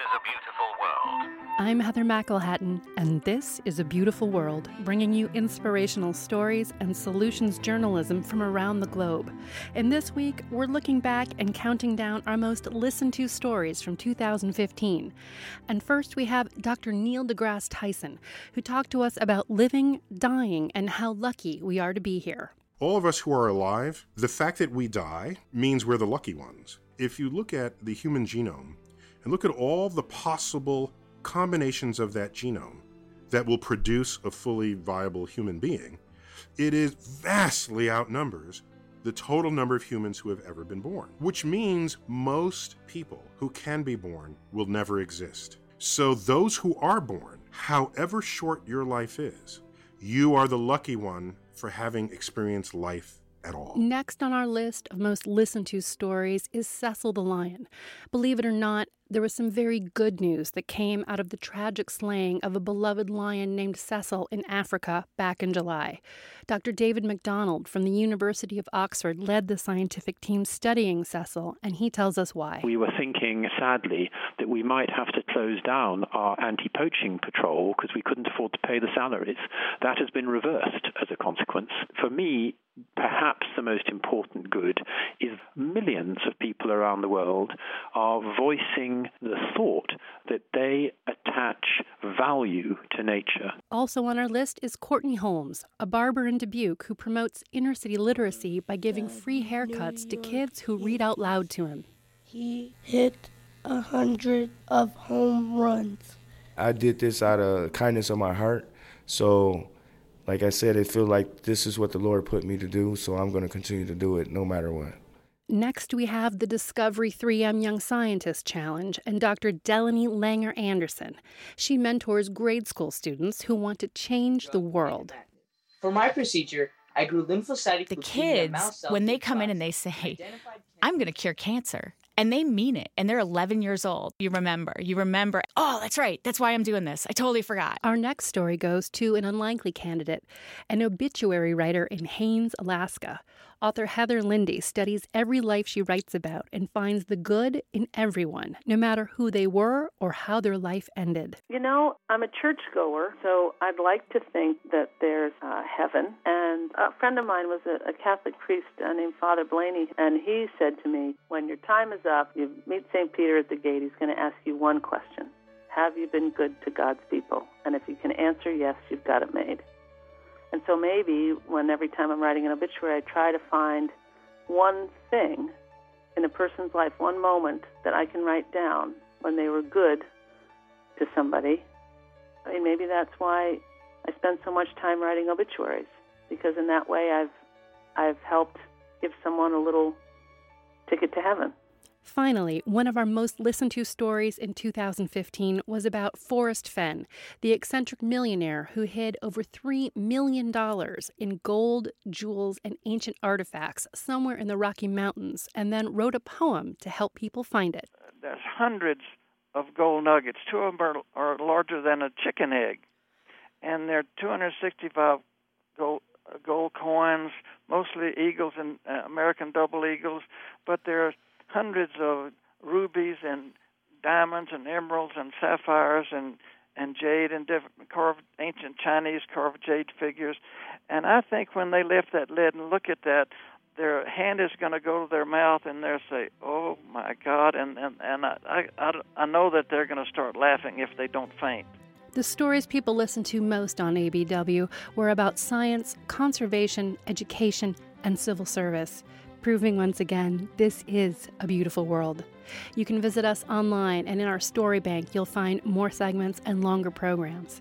is a Beautiful World. I'm Heather McElhatton, and this is A Beautiful World, bringing you inspirational stories and solutions journalism from around the globe. And this week, we're looking back and counting down our most listened to stories from 2015. And first, we have Dr. Neil deGrasse Tyson, who talked to us about living, dying, and how lucky we are to be here. All of us who are alive, the fact that we die means we're the lucky ones. If you look at the human genome and look at all the possible combinations of that genome that will produce a fully viable human being, it is vastly outnumbers the total number of humans who have ever been born, which means most people who can be born will never exist. So, those who are born, however short your life is, you are the lucky one for having experienced life at all. Next on our list of most listened to stories is Cecil the Lion. Believe it or not, there was some very good news that came out of the tragic slaying of a beloved lion named Cecil in Africa back in July. Dr. David MacDonald from the University of Oxford led the scientific team studying Cecil, and he tells us why. We were thinking, sadly, that we might have to close down our anti poaching patrol because we couldn't afford to pay the salaries. That has been reversed as a consequence. For me, perhaps the most important good is millions of people around the world are voicing the thought that they attach value to nature. Also on our list is Courtney Holmes, a barber in Dubuque who promotes inner city literacy by giving free haircuts to kids who read out loud to him. He hit a hundred of home runs. I did this out of kindness of my heart. So like I said, it feels like this is what the Lord put me to do, so I'm going to continue to do it no matter what. Next, we have the Discovery 3M Young Scientist Challenge and Dr. Delaney Langer Anderson. She mentors grade school students who want to change the world. For my procedure, I grew lymphocytic the kids when they come in and they say, "I'm going to cure cancer." And they mean it. And they're 11 years old. You remember. You remember, oh, that's right. That's why I'm doing this. I totally forgot. Our next story goes to an unlikely candidate, an obituary writer in Haines, Alaska. Author Heather Lende studies every life she writes about and finds the good in everyone, no matter who they were or how their life ended. You know, I'm a churchgoer, so I'd like to think that there's uh, heaven. And a friend of mine was a, a Catholic priest uh, named Father Blaney, and he said to me, When your time is up, you meet St. Peter at the gate, he's going to ask you one question Have you been good to God's people? And if you can answer yes, you've got it made. And so maybe when every time I'm writing an obituary, I try to find one thing in a person's life, one moment that I can write down when they were good to somebody. I mean, maybe that's why I spend so much time writing obituaries because in that way I've I've helped give someone a little ticket to heaven. Finally, one of our most listened to stories in 2015 was about Forrest Fenn, the eccentric millionaire who hid over $3 million in gold, jewels, and ancient artifacts somewhere in the Rocky Mountains, and then wrote a poem to help people find it. Uh, there's hundreds of gold nuggets. Two of them are, are larger than a chicken egg. And there are 265 gold, gold coins, mostly eagles and uh, American double eagles, but there are hundreds of rubies and diamonds and emeralds and sapphires and and jade and different carved ancient Chinese carved jade figures. And I think when they lift that lid and look at that, their hand is going to go to their mouth and they'll say, "Oh my God!" And and and I I, I know that they're going to start laughing if they don't faint. The stories people listened to most on ABW were about science, conservation, education, and civil service proving once again this is a beautiful world. You can visit us online, and in our story bank, you'll find more segments and longer programs.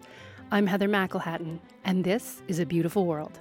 I'm Heather McElhatton, and this is A Beautiful World.